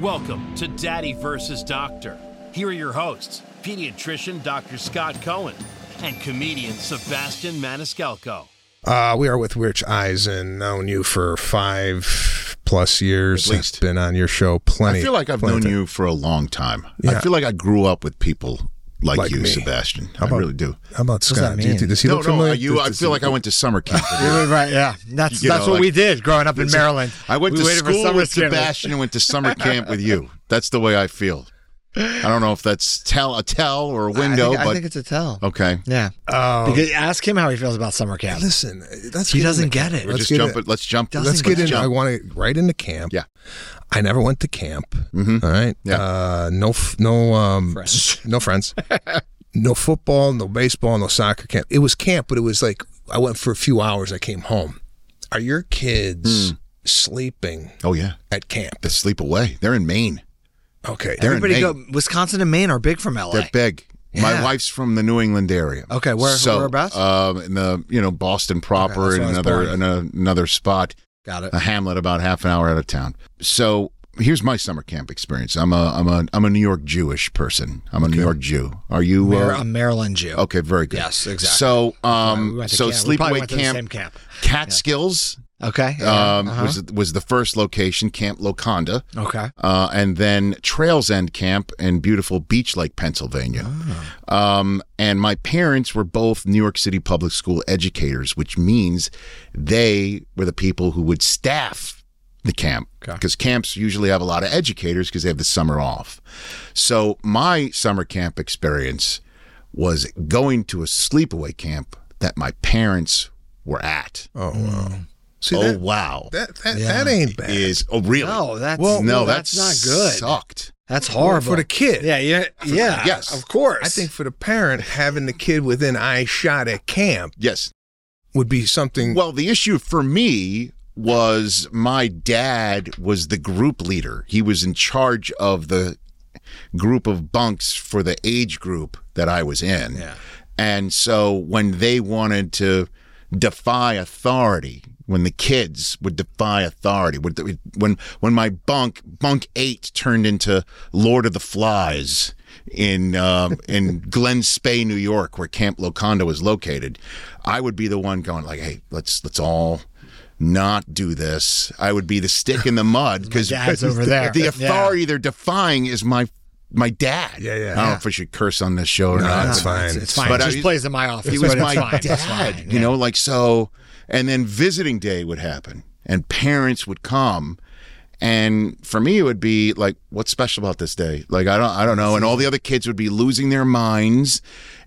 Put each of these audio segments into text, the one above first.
Welcome to Daddy versus Doctor. Here are your hosts, pediatrician Dr. Scott Cohen and comedian Sebastian Maniscalco. Uh, we are with Rich Eisen, known you for five plus years. At least. Been on your show plenty. I feel like I've plenty known you for a long time. Yeah. I feel like I grew up with people like, Like you, me. Sebastian. How I really do. How about does Scott? that Do you mean? think- does he no, look no, familiar? you. I Does- feel like I went to summer camp. with you. You're right, yeah. That's You that's know, what like- we did growing up in Maryland. I went we to school with. Sebastian and went to summer camp with you. That's the way I feel. I don't know if that's tell a tell or a window, I think, I think it's a tell. okay. Yeah. Oh, Because ask him how he feels about summer camp. listen, let's He doesn't into- get it. Let's just get jump it. it. Let's jump. Doesn't Let's get in. I want to right into camp. Yeah. I never went to camp. Mhm. All right. Yeah. Uh, no, no, um, Friends. no friends. no football, no baseball, no soccer camp. It was camp, but it was like I went for a few hours. I came home. Are your kids Hmm. sleeping Oh yeah, at camp? They sleep away. They're in Maine. Okay. They're in Everybody Maine. go. Wisconsin and Maine are big from LA. They're big. My wife's from the New England area. Okay, where- so, whereabouts? Um, in the you know Boston proper, that's where and another in a, another spot, Got it. a hamlet about half an hour out of town. So here's my summer camp experience. I'm a I'm a I'm a New York Jewish person. I'm a New York Jew. Are you? Mar- uh, a Maryland Jew. okay, very good. Yes, exactly. So um, We so camp. Sleepaway went to the camp, camp. Catskills Okay. yeah, um, uh-huh. was was the first location, Camp Lokanda. okay. uh, and then Trails End Camp in beautiful Beach Lake, Pennsylvania. Um, and my parents were both New York City public school educators, which means they were the people who would staff the camp Okay. because camps usually have a lot of educators because they have the summer off. So my summer camp experience was going to a sleepaway camp that my parents were at. Oh wow. Mm. See oh that, wow, that that, Yeah. that ain't bad. is oh really? No, that's Well, no, that's, that's not good. Sucked. That's horrible for the kid. Yeah, yeah, yeah. yes. of course. I think for the parent, having the kid within eye shot at camp Yes. would be something. Well, the issue for me was my dad was the group leader. He was in charge of the group of bunks for the age group that I was in. Yeah. And so when they wanted to defy authority, when the kids would defy authority, when when my bunk bunk eight turned into Lord of the Flies in um, in Glen Spey, New York, where Camp Lokanda was located, I would be the one going like, "Hey, let's let's all." Not do this. I would be the stick in the mud because dad's over there. The Yeah. authority they're defying is my my dad. Yeah, yeah. I don't know if I should curse on this show or No, not. that's fine. It's, it's fine. But it I- just plays in my office. He was but my it's fine. It's dad, fine. you know, like so. And then visiting day would happen, and parents would come, and for me it would be like, what's special about this day? Like I don't, I don't know. And all the other kids would be losing their minds.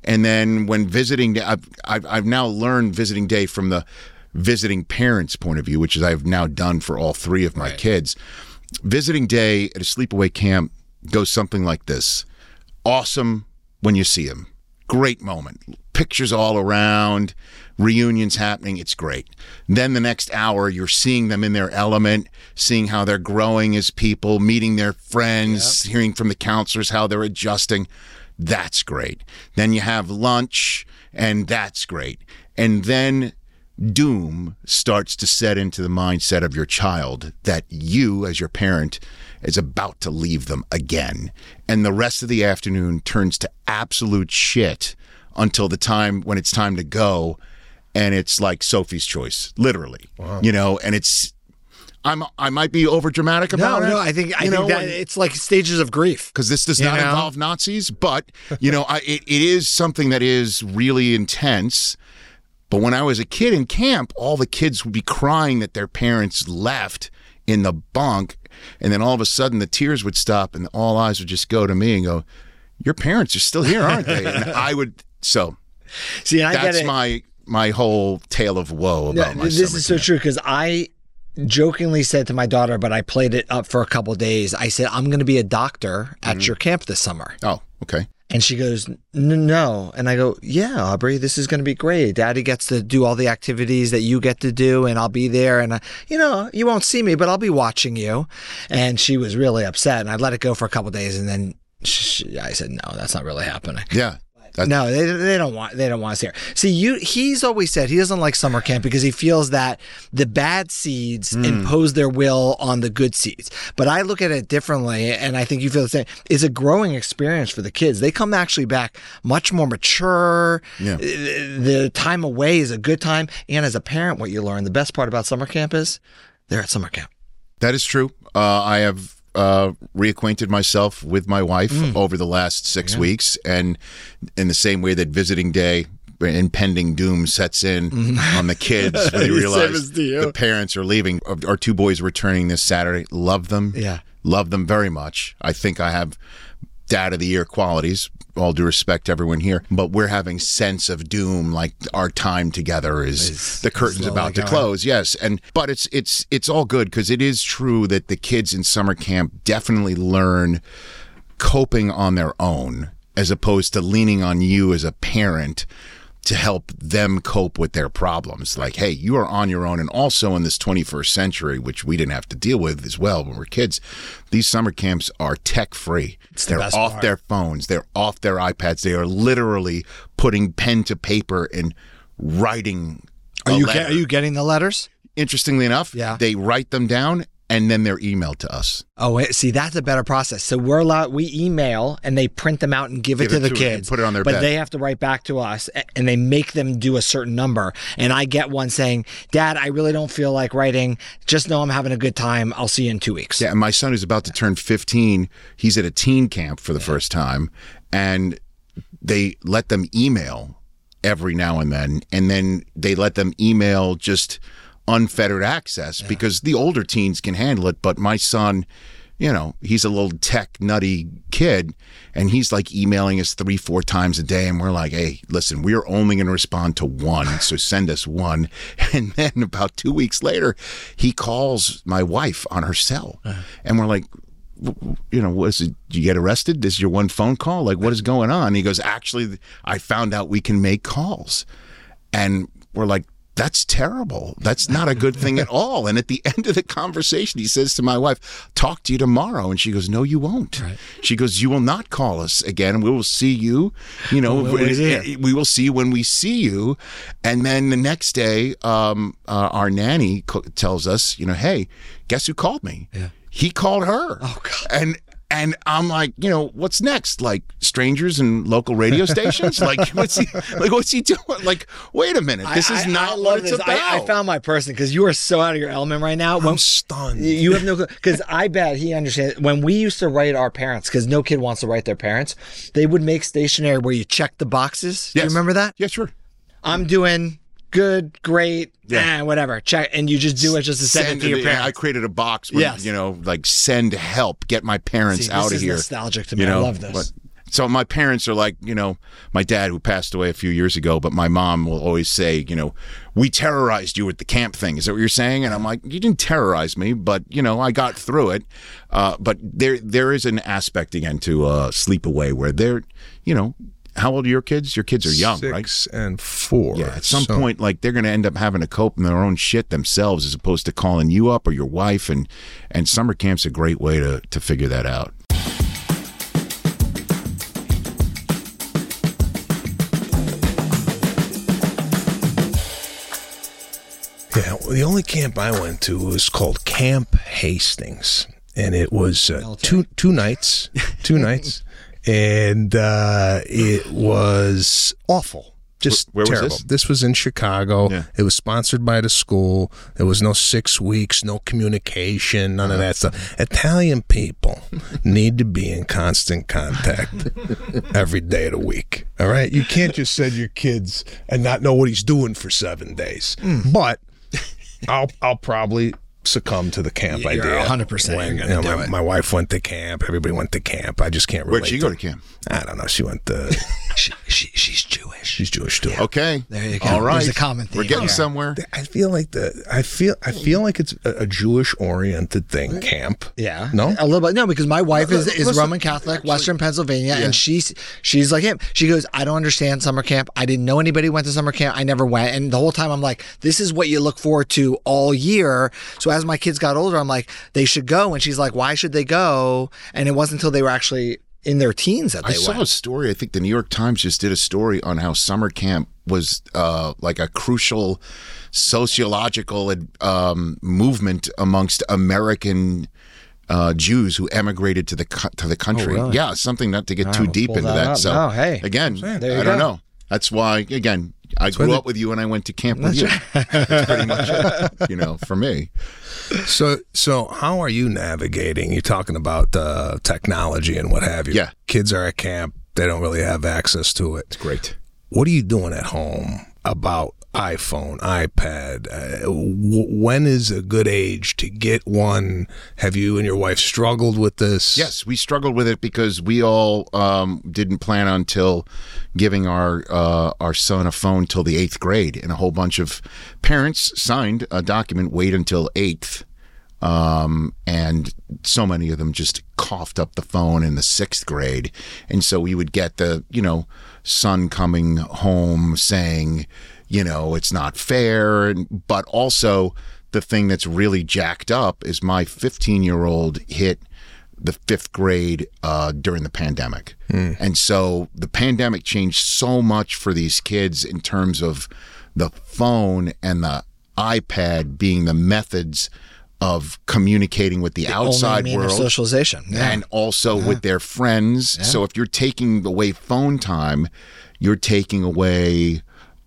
And then when visiting day, I've, I've, I've now learned visiting day from the visiting parents' point of view, which is I've now done for all three of my kids. Visiting day at a sleepaway camp goes something like this awesome when you see them, Great moment. Pictures all around, reunions happening. It's great. Then the next hour, you're seeing them in their element, seeing how they're growing as people, meeting their friends, hearing from the counselors how they're adjusting. That's great. Then you have lunch, and that's great. And then doom starts to set into the mindset of your child that you, as your parent, is about to leave them again. And the rest of the afternoon turns to absolute shit until the time when it's time to go. And it's like Sophie's choice, literally. You know, and it's. I'm I might be over dramatic No, about it. no. I think I you think know, that it's like stages of grief. because this does not know? involve Nazis, but you know, I, it, it is something that is really intense. But when I was a kid in camp, all the kids would be crying that their parents left in the bunk, and then all of a sudden the tears would stop, and all eyes would just go to me and go, "Your parents are still here, aren't they?" And I would. So See, I that's my my whole tale of woe No, about my this is so camp. true because I jokingly said to my daughter, but I played it up for a couple days. I said, I'm going to be a doctor at Mm-hmm. your camp this summer. Oh, okay. And she goes, "N- No. And I go, Yeah, Aubrey, this is going to be great. Daddy gets to do all the activities that you get to do, and I'll be there. And, I, you know, you won't see me, but I'll be watching you. And she was really upset. And I let it go for a couple days. And then she, I said, No, that's not really happening. Yeah. That- no, they, they don't want they don't want us here. See, you he's always said he doesn't like summer camp because he feels that the bad seeds Hmm. impose their will on the good seeds. But I look at it differently, and I think you feel the same. It's a growing experience for the kids. They come actually back much more mature. Yeah. The time away is a good time, and as a parent, what you learn the best part about summer camp is they're at summer camp. That is true. Uh, I have uh, reacquainted myself with my wife Mm. over the last six weeks, and in the same way that visiting day. Impending doom sets in on the kids when you realize the parents are leaving. Our two boys returning this Saturday. Love them. Yeah. Love them very much. I think I have dad of the year qualities. All due respect to everyone here, but we're having sense of doom. Like our time together is Is the curtain's about to close. Yes, and but it's it's it's all good because it is true that the kids in summer camp definitely learn coping on their own as opposed to leaning on you as a parent to help them cope with their problems. Like, hey, you are on your own. And also in this 21st century, which we didn't have to deal with as well when we were kids, these summer camps are tech free. the They're off part. their phones, they're off their iPads. They are literally putting pen to paper and writing. Are you get, are you getting the letters? Interestingly enough, Yeah. they write them down and then they're emailed to us. Oh, wait, see, that's a better process. So we're allowed, we email and they print them out and give it Give to it the to- kids. put it on their But bed. they have to write back to us and they make them do a certain number. And I get one saying, Dad, I really don't feel like writing. Just know I'm having a good time. I'll see you in two weeks. Yeah, and my son is about to turn 15. He's at a teen camp for the first time, and they let them email every now and then, and then they let them email just unfettered access because the older teens can handle it, but my son. You know, he's a little tech nutty kid, and he's like emailing us three, four times a day. And we're like, hey, listen, we are only going to respond to one. So send us one. And then about two weeks later, he calls my wife on her cell. Uh-huh. And we're like, you know, was it, you get arrested? This is your one phone call? Like, what is going on? And he goes, actually, I found out we can make calls. And we're like, that's terrible. That's not a good thing at all. And at the end of the conversation, he says to my wife, Talk to you tomorrow. And she goes, No, you won't. She goes, You will not call us again. We will see you. You know, we're here. we will see you when we see you. And then the next day, um, uh, our nanny co- tells us, You know, hey, guess who called me? Yeah. He called her. Oh, God. And and I'm like, you know, what's next? Like strangers and local radio stations? like what's he like what's he doing? Like, wait a minute. This I- is I- not I what it's this. about. I, I found my person because you are so out of your element right now. I'm When- stunned. You have no because I bet he understands when we used to write our parents because no kid wants to write their parents. They would make stationery where you check the boxes. Do you remember that? yeah, sure. I'm doing good, great, Yeah. eh, whatever. Check, and you just do it just to send, it to your parents. I created a box where, Yes. you know, like send help, get my parents See, out this of is here. nostalgic to me. You know, I love this. but- so my parents are like, you know, my dad who passed away a few years ago, but my mom will always say, you know, we terrorized you with the camp thing. Is that what you're saying? And I'm like, you didn't terrorize me, but you know, I got through it. Uh, but there, there is an aspect again to uh, sleepaway where they're, you know, how old are your kids? Your kids are young, Six right? and four. Yeah, at some So- point, like they're going to end up having to cope in their own shit themselves, as opposed to calling you up or your wife. And and summer camp's a great way to to figure that out. Yeah, well, the only camp I went to was called Camp Hastings, and it was uh, two two nights, two nights, and uh, it was awful, just Where- where was terrible. this? was in Chicago. Yeah. It was sponsored by the school. There was no six weeks, no communication, none of that stuff. Italian people need to be in constant contact every day of the week. All right, you can't just send your kids and not know what he's doing for seven days. But I'll I'll probably succumb to the camp You're idea. 100% When, you're know, my, my wife went to camp. Everybody went to camp. I just can't relate. Where'd she go to camp? I don't know. She went to. she, she, she's Jewish. She's Jewish too. Okay, There you go. All right, There's a common We're getting here. somewhere. I feel like the I feel I feel like it's a, a Jewish oriented thing. Camp. Yeah. No? A little bit. No, because my wife is, is listen, Roman Catholic, Western Pennsylvania, and she's she's like him. She goes, I don't understand summer camp. I didn't know anybody went to summer camp. I never went. And the whole time I'm like, this is what you look forward to all year. So as my kids got older, I'm like, they should go. And she's like, why should they go? And it wasn't until they were actually in their teens that I saw went. a story. I think the New York Times just did a story on how summer camp was uh, like a crucial sociological um, movement amongst American uh, Jews who emigrated to the co- to the country. Oh, really? Yeah, something not to get too deep into that that. So No, hey. again, There you I don't go. know. That's why again. I grew up with you and I went to camp with you. That's pretty much it, you know, for me. So, so how are you navigating? You're talking about uh, technology and what have you. Yeah. Kids are at camp; they don't really have access to it. It's Great. What are you doing at home about iPhone, iPad? Uh, w- when is a good age to get one? Have you and your wife struggled with this? Yes, we struggled with it because we all um, didn't plan until giving our uh, our son a phone till the eighth grade, and a whole bunch of parents signed a document. Wait until eighth, um, and so many of them just coughed up the phone in the sixth grade, and so we would get the you know son coming home saying, you know, it's not fair, and, but also the thing that's really jacked up is my 15 year old hit the fifth grade uh, during the pandemic. And so the pandemic changed so much for these kids in terms of the phone and the iPad being the methods of communicating with the, Only outside world socialization. Yeah. and also with their friends. So if you're taking away phone time, you're taking away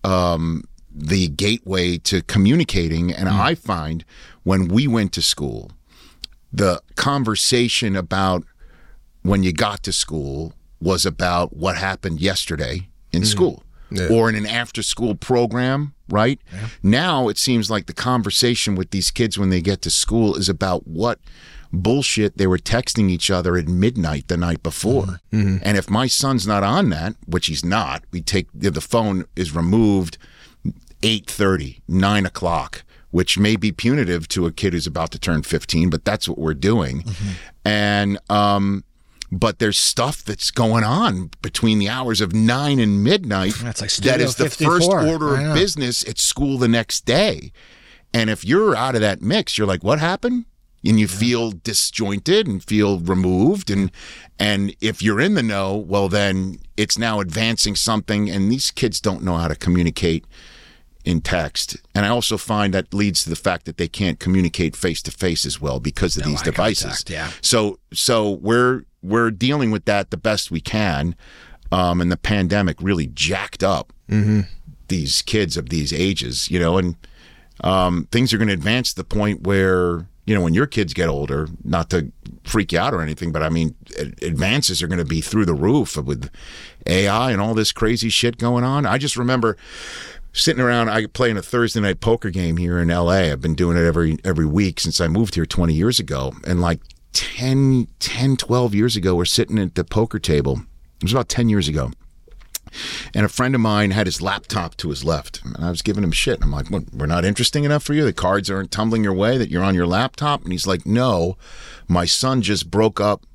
um, the gateway to communicating. And I find when we went to school, the conversation about when you got to school was about what happened yesterday in school or in an after school program, right? Now it seems like the conversation with these kids when they get to school is about what bullshit they were texting each other at midnight the night before. Mm-hmm. Mm-hmm. And if my son's not on that, which he's not, we take the phone is removed 8.30 9 o'clock which may be punitive to a kid who's about to turn 15 but that's what we're doing. Mm-hmm. And um but there's stuff that's going on between the hours of 9 and midnight That's like that is the Studio first order of business at school the next day. And if you're out of that mix you're like what happened and you feel disjointed and feel removed and and if you're in the know well then it's now advancing something and these kids don't know how to communicate in text. And i also find that leads to the fact that they can't communicate face to face as well because of these devices contact, yeah. so so we're we're dealing with that the best we can um and the pandemic really jacked up these kids of these ages you know and um, things are going to advance to the point where you know when your kids get older not to freak you out or anything but i mean advances are going to be through the roof with ai and all this crazy shit going on. I just remember sitting around i play in a thursday night poker game here in la i've been doing it every every week since i moved here 20 years ago. And like 10 10 12 years ago we're sitting at the poker table. It was about 10 years ago and a friend of mine had his laptop to his left. And I was giving him shit. I'm like, we're not interesting enough for you? The cards aren't tumbling your way that you're on your laptop? And he's like, no, my son just broke up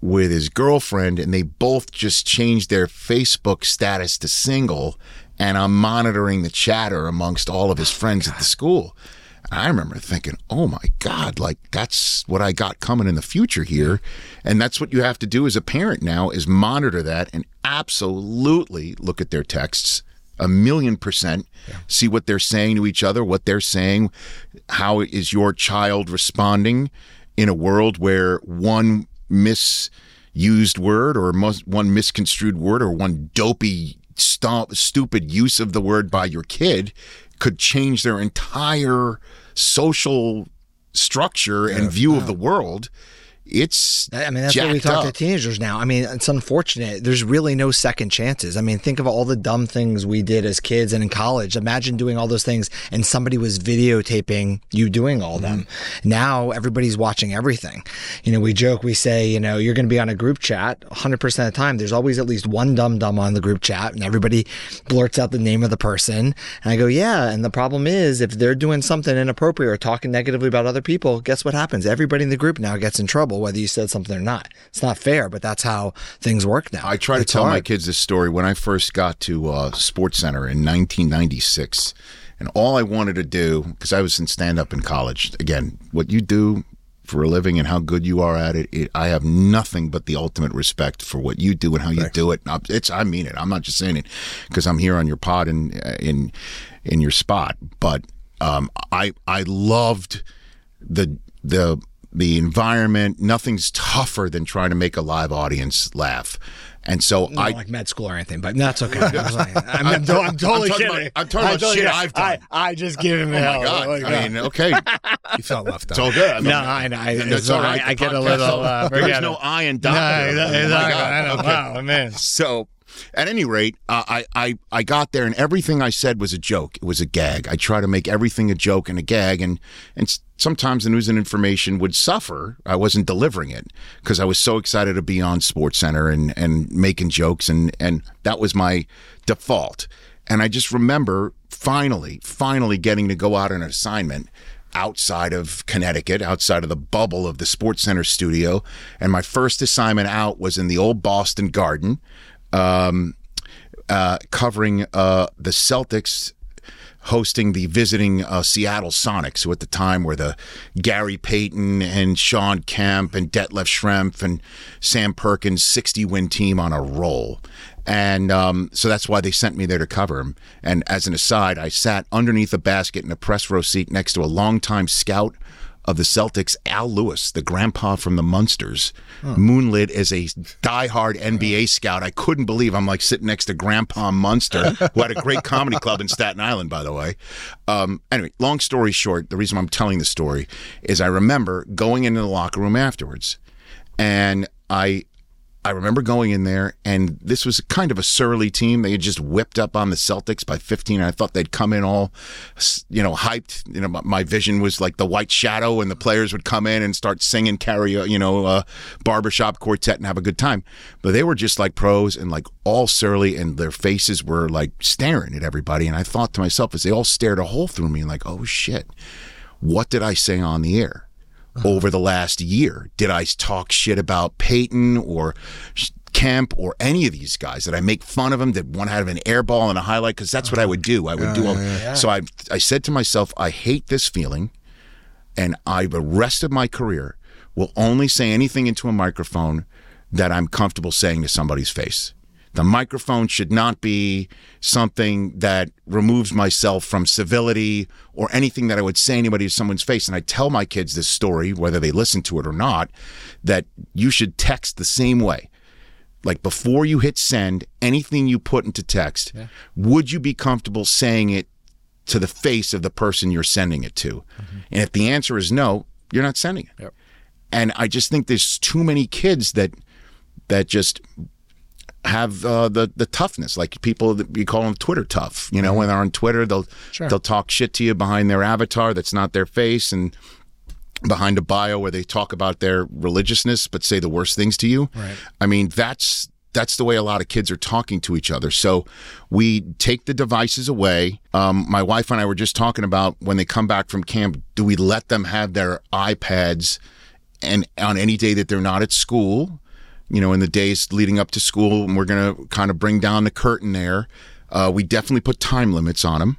with his girlfriend and they both just changed their Facebook status to single. And I'm monitoring the chatter amongst all of his friends at the school. And I remember thinking, oh my God, like that's what I got coming in the future here. And that's what you have to do as a parent now is monitor that and absolutely look at their texts a million percent, see what they're saying to each other, what they're saying, how is your child responding in a world where one misused word or one misconstrued word or one dopey, stu- stupid use of the word by your kid could change their entire social structure and view of the world. It's I mean, that's what we talk to teenagers now. I mean, it's unfortunate. There's really no second chances. I mean, think of all the dumb things we did as kids and in college. Imagine doing all those things and somebody was videotaping you doing all them. Mm-hmm. Now everybody's watching everything. You know, we joke, we say, you know, you're going to be on a group chat 100% of the time. There's always at least one dumb dumb on the group chat and everybody blurts out the name of the person. And I go, yeah. And the problem is if they're doing something inappropriate or talking negatively about other people, guess what happens? Everybody in the group now gets in trouble, whether you said something or not. It's not fair, but that's how things work now. I try to It's tell my kids this story when I first got to uh, SportsCenter in 1996, and all I wanted to do because I was in stand up in college. Again, what you do for a living and how good you are at it, it I have nothing but the ultimate respect for what you do and how you do it. I- It's I mean it. I'm not just saying it because I'm here on your pod and in in your spot, but um, I I loved the the the environment. Nothing's tougher than trying to make a live audience laugh. And so Not I like med school or anything, but that's okay. I'm, like, I'm, I'm, I'm totally talking kidding. about- I'm talking about totally shit. I've done. I, I just give him Oh hell. my god! Like, I mean, okay, You felt left out. it's all good. I mean, no, I know. I, it's all right. I, The get a little. Uh, There's no. I in doctor. exactly. Oh God. I know. Wow, man. So, at any rate, uh, I, I I got there and everything I said was a joke. It was a gag. I try to make everything a joke and a gag, and and sometimes the news and information would suffer. I wasn't delivering it because I was so excited to be on SportsCenter and and making jokes, and and that was my default. And I just remember finally, finally getting to go out on an assignment outside of Connecticut, outside of the bubble of the SportsCenter studio. And my first assignment out was in the old Boston Garden, um, uh, covering uh, the Celtics hosting the visiting uh, Seattle Sonics, who at the time were the Gary Payton and Shawn Kemp and Detlef Schrempf and Sam Perkins 60 win team on a roll. And um, so that's why they sent me there to cover him. And as an aside, I sat underneath a basket in a press row seat next to a longtime scout of the Celtics, Al Lewis, the grandpa from the Munsters, moonlit as a diehard NBA scout. I couldn't believe I'm like sitting next to Grandpa Munster, who had a great comedy club in Staten Island, by the way. Um, anyway, long story short, the reason I'm telling the story is I remember going into the locker room afterwards, and I I remember going in there, and this was kind of a surly team. They had just whipped up on the Celtics by 15, and I thought they'd come in all, you know, hyped. You know, my, vision was like the White Shadow, and the players would come in and start singing karaoke, you know, uh, barbershop quartet and have a good time. But they were just like pros and like all surly, and their faces were like staring at everybody. And I thought to myself, as they all stared a hole through me, and like, oh shit, what did I say on the air? Over the last year? Did I talk shit about Payton or sh- Kemp or any of these guys? Did I make fun of them? Did one have an air ball and a highlight? Because that's what I would do. I would do. All, So I, I said to myself, I hate this feeling, and I the rest of my career will only say anything into a microphone that I'm comfortable saying to somebody's face. The microphone should not be something that removes myself from civility or anything that I would say anybody to someone's face. And I tell my kids this story, whether they listen to it or not, that you should text the same way. Like before you hit send, anything you put into text, would you be comfortable saying it to the face of the person you're sending it to? Mm-hmm. And if the answer is no, you're not sending it. And I just think there's too many kids that that just have uh, the the toughness, like people that you call them Twitter tough. You know, when they're on Twitter, they'll they'll talk shit to you behind their avatar that's not their face, and behind a bio where they talk about their religiousness but say the worst things to you. Right. I mean, that's that's the way a lot of kids are talking to each other. So we take the devices away. Um, my wife and I were just talking about when they come back from camp, do we let them have their iPads and on any day that they're not at school? You know, in the days leading up to school, and we're going to kind of bring down the curtain there. Uh, we definitely put time limits on them.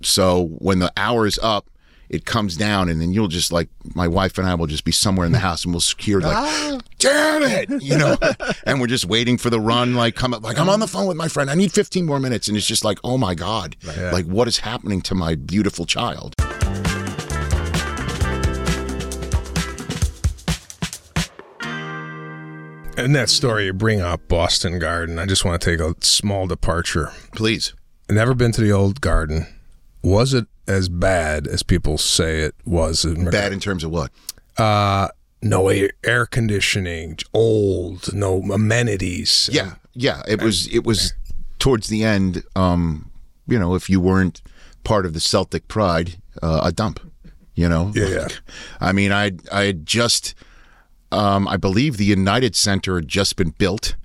So when the hour is up, it comes down, and then you'll just like my wife and I will just be somewhere in the house, and we'll hear like, "Damn it!" You know, and we're just waiting for the run. Like, come up, like I'm on the phone with my friend. I need 15 more minutes, and it's just like, oh my god, like what is happening to my beautiful child? In that story, you bring up Boston Garden. I just want to take a small departure. Please, Never been to the old garden. Was it as bad as people say it was? bad in terms of what? Uh, no air, air conditioning, old, no amenities. Yeah, yeah. It was it was towards the end. Um, you know, if you weren't part of the Celtic pride, uh, a dump. You know. Yeah, yeah. I mean, I I just, um, I believe the United Center had just been built,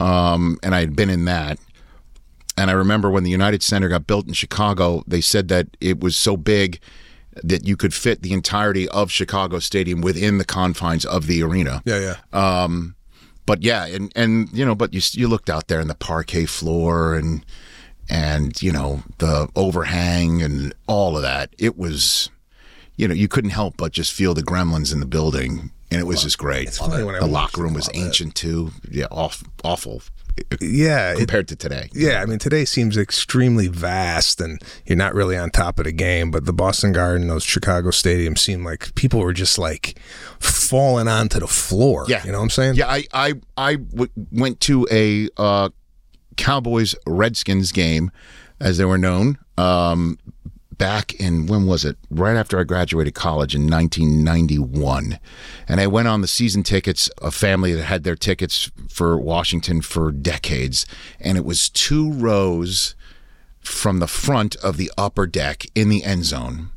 um, and I had been in that. And I remember when the United Center got built in Chicago, they said that it was so big that you could fit the entirety of Chicago Stadium within the confines of the arena. Yeah, yeah. Um, but yeah, and and you know, but you you looked out there in the parquet floor and and you know the overhang and all of that. It was, you know, you couldn't help but just feel the gremlins in the building, and it was just great. funny when I the locker room was all that. ancient too. Yeah, awful, awful Yeah, it, compared to today. yeah. I mean, today seems extremely vast, and you're not really on top of the game. But the Boston Garden, those Chicago stadiums, seemed like people were just like falling onto the floor. Yeah, you know what I'm saying? Yeah, I I I w- went to a uh, Cowboys Redskins game, as they were known, um, back in when was it? Right after I graduated college in 1991, and I went on the season tickets. A family that had their tickets for Washington for decades, and it was two rows from the front of the upper deck in the end zone.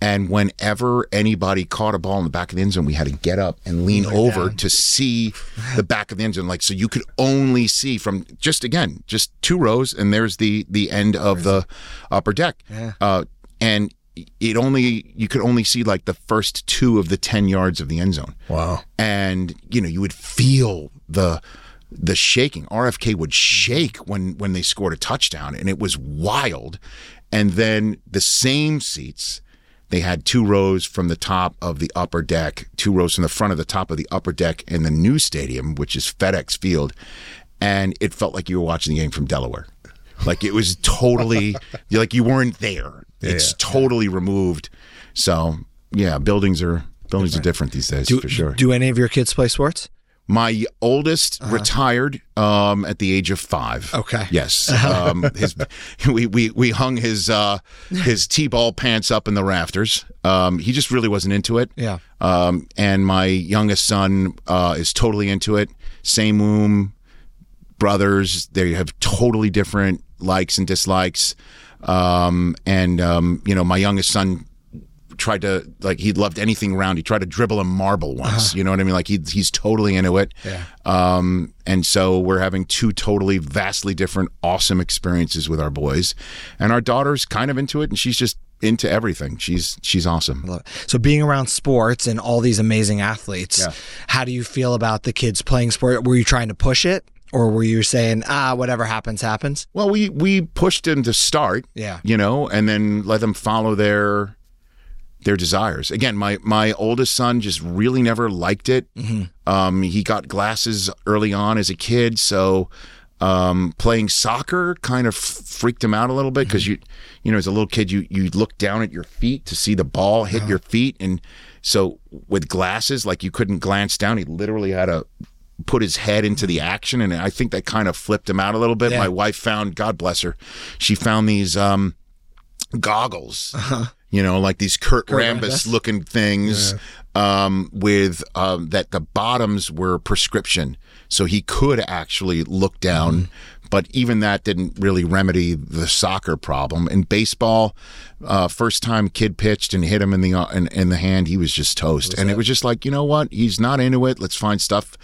And whenever anybody caught a ball in the back of the end zone, we had to get up and lean over to see the back of the end zone. Like so, you could only see from just again just two rows, and there's the the end of the upper deck. Uh, and it only you could only see like the first two of the ten yards of the end zone Wow. and you know you would feel the the shaking RFK would shake when when they scored a touchdown and it was wild and then the same seats they had two rows from the top of the upper deck two rows from the front of the top of the upper deck in the new stadium which is FedEx Field. And it felt like you were watching the game from Delaware. Like it was totally like you weren't there. It's totally removed. So yeah buildings are buildings are different these days Do, for sure. do any of your kids play sports? My oldest retired um, at the age of five. Okay. Yes. Um, his, we, we we hung his uh, his t-ball pants up in the rafters. Um, he just really wasn't into it. Yeah. Um, and my youngest son uh, is totally into it. Same room, brothers. They have totally different likes and dislikes. Um, and um, you know, my youngest son tried to like he loved anything round. He tried to dribble a marble once. You know what I mean? Like he he's totally into it. Yeah. Um, and so we're having two totally vastly different, awesome experiences with our boys, and our daughter's kind of into it, and she's just into everything. She's she's awesome. So being around sports and all these amazing athletes, Yeah. how do you feel about the kids playing sport? Were you trying to push it, or were you saying, ah, whatever happens, happens? Well, we we pushed them to start, Yeah. you know, and then let them follow their their desires. Again, my my oldest son just really never liked it. Um, he got glasses early on as a kid, so um, playing soccer kind of freaked him out a little bit because you you know as a little kid you you look down at your feet to see the ball hit your feet, and so with glasses like you couldn't glance down. He literally had to put his head into the action and I think that kind of flipped him out a little bit. Yeah. My wife found, God bless her, she found these um, goggles, you know, like these Kurt, Rambis, Rambis. looking things um, with um, that the bottoms were prescription. So he could actually look down. But even that didn't really remedy the soccer problem. In baseball, uh, first time kid pitched and hit him in the uh, in, in the hand, he was just toast. and it was just like, you know what? He's not into it. Let's find stuff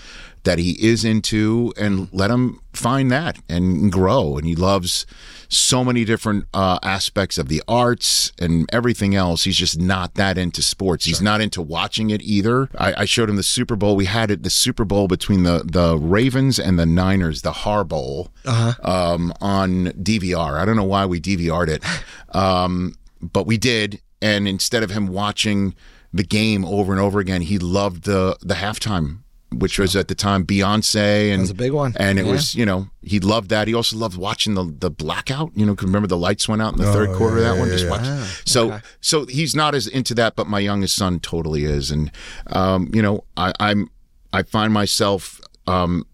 that he is into and let him find that and grow. And he loves so many different uh, aspects of the arts and everything else. He's just not that into sports. He's not into watching it either. I, I showed him the Super Bowl. We had it the Super Bowl between the the Ravens and the Niners, the Har Bowl, um, on DVR. I don't know why we DVR'd it, um, but we did. And instead of him watching the game over and over again, he loved the the halftime. Which was at the time Beyonce and was a big one. and it Yeah. was you know he loved that. He also loved watching the the blackout. You know, remember the lights went out in the third quarter of that one. Just watch. so so he's not as into that, but my youngest son totally is. And um, you know, I, I'm I find myself um,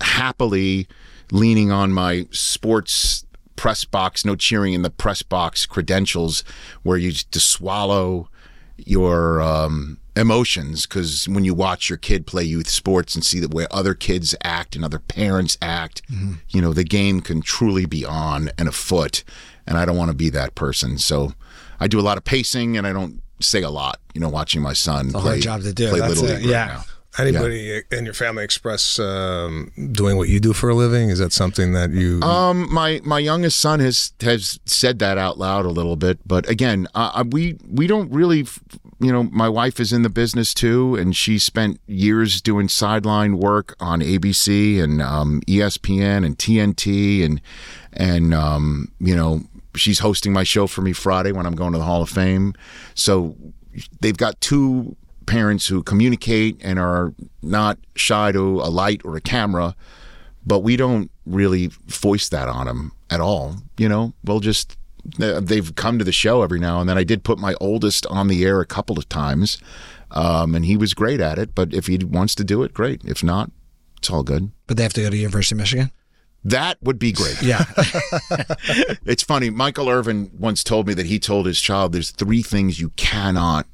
happily leaning on my sports press box, no cheering in the press box credentials, where you just to swallow your um, emotions because when you watch your kid play youth sports and see the way other kids act and other parents act, you know the game can truly be on and afoot, and I don't want to be that person. So I do a lot of pacing and I don't say a lot. You know, watching my son a play job to do. play That's little it. league Yeah. right now. Anybody in your family express um, doing what you do for a living? Is that something that you? Um, my my youngest son has has said that out loud a little bit, but again, uh, uh, we we don't really, you know, my wife is in the business too, and she spent years doing sideline work on ABC and um, ESPN and TNT, and and um, you know, she's hosting my show for me Friday when I'm going to the Hall of Fame, so. they've got two parents who communicate and are not shy to a light or a camera, but we don't really foist that on them at all. You know, we'll just they've come to the show every now and then. I did put my oldest on the air a couple of times, um, and he was great at it. But if he wants to do it, great. If not, it's all good. But they have to go to University of Michigan. That would be great. Yeah. It's funny. Michael Irvin once told me that he told his child there's three things you cannot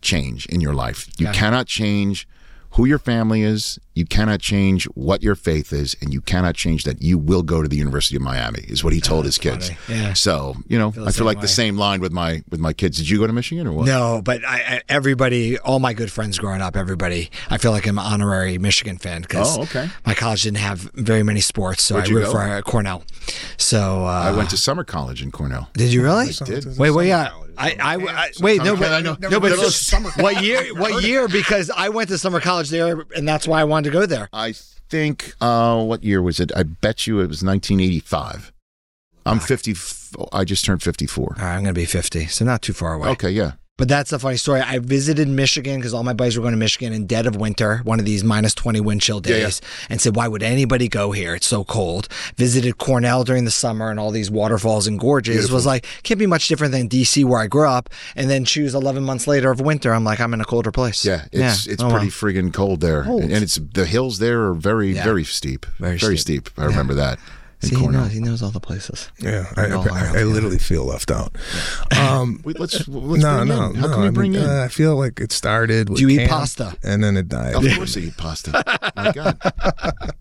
change in your life. You cannot change who your family is, you cannot change what your faith is, and you cannot change that you will go to the University of Miami, is what he told his kids. Yeah. So, you know, the I feel like way. the same line with my with my kids. Did you go to Michigan or what? No, but I, I, everybody, all my good friends growing up, everybody, I feel like I'm an honorary Michigan fan because Oh, okay. my college didn't have very many sports, so I root go? for uh, Cornell. So uh, I went to summer college in Cornell. Did you really? I did. Wait, wait, yeah. I, I, I wait, no, but, I know. no, but summer what year? What year? Because I went to summer college there, and that's why I wanted to go there. I think uh what year was it? I bet you it was 1985. I'm 50 I just turned 54. All right, I'm going to be 50, so not too far away. Okay, yeah. But that's a funny story. I visited Michigan because all my buddies were going to Michigan in dead of winter, one of these minus 20 wind chill Yeah, yeah. days, and said, why would anybody go here? It's so cold. Visited Cornell during the summer and all these waterfalls and gorges. Was like, can't be much different than DC where I grew up. And then choose 11 months later of winter. I'm like, I'm in a colder place. Yeah, it's it's Oh, pretty wow. friggin' cold there, Cold. and it's the hills there are very Yeah. very steep, Very steep. I remember that. In See, he knows, he knows all the places. Yeah, I, I, I literally feel left out. Um, Wait, let's let's no, bring no, in. How no. can we I, bring mean, in? uh, I feel like it started. With Do you eat pasta? And then it died. of course, I eat pasta. My God,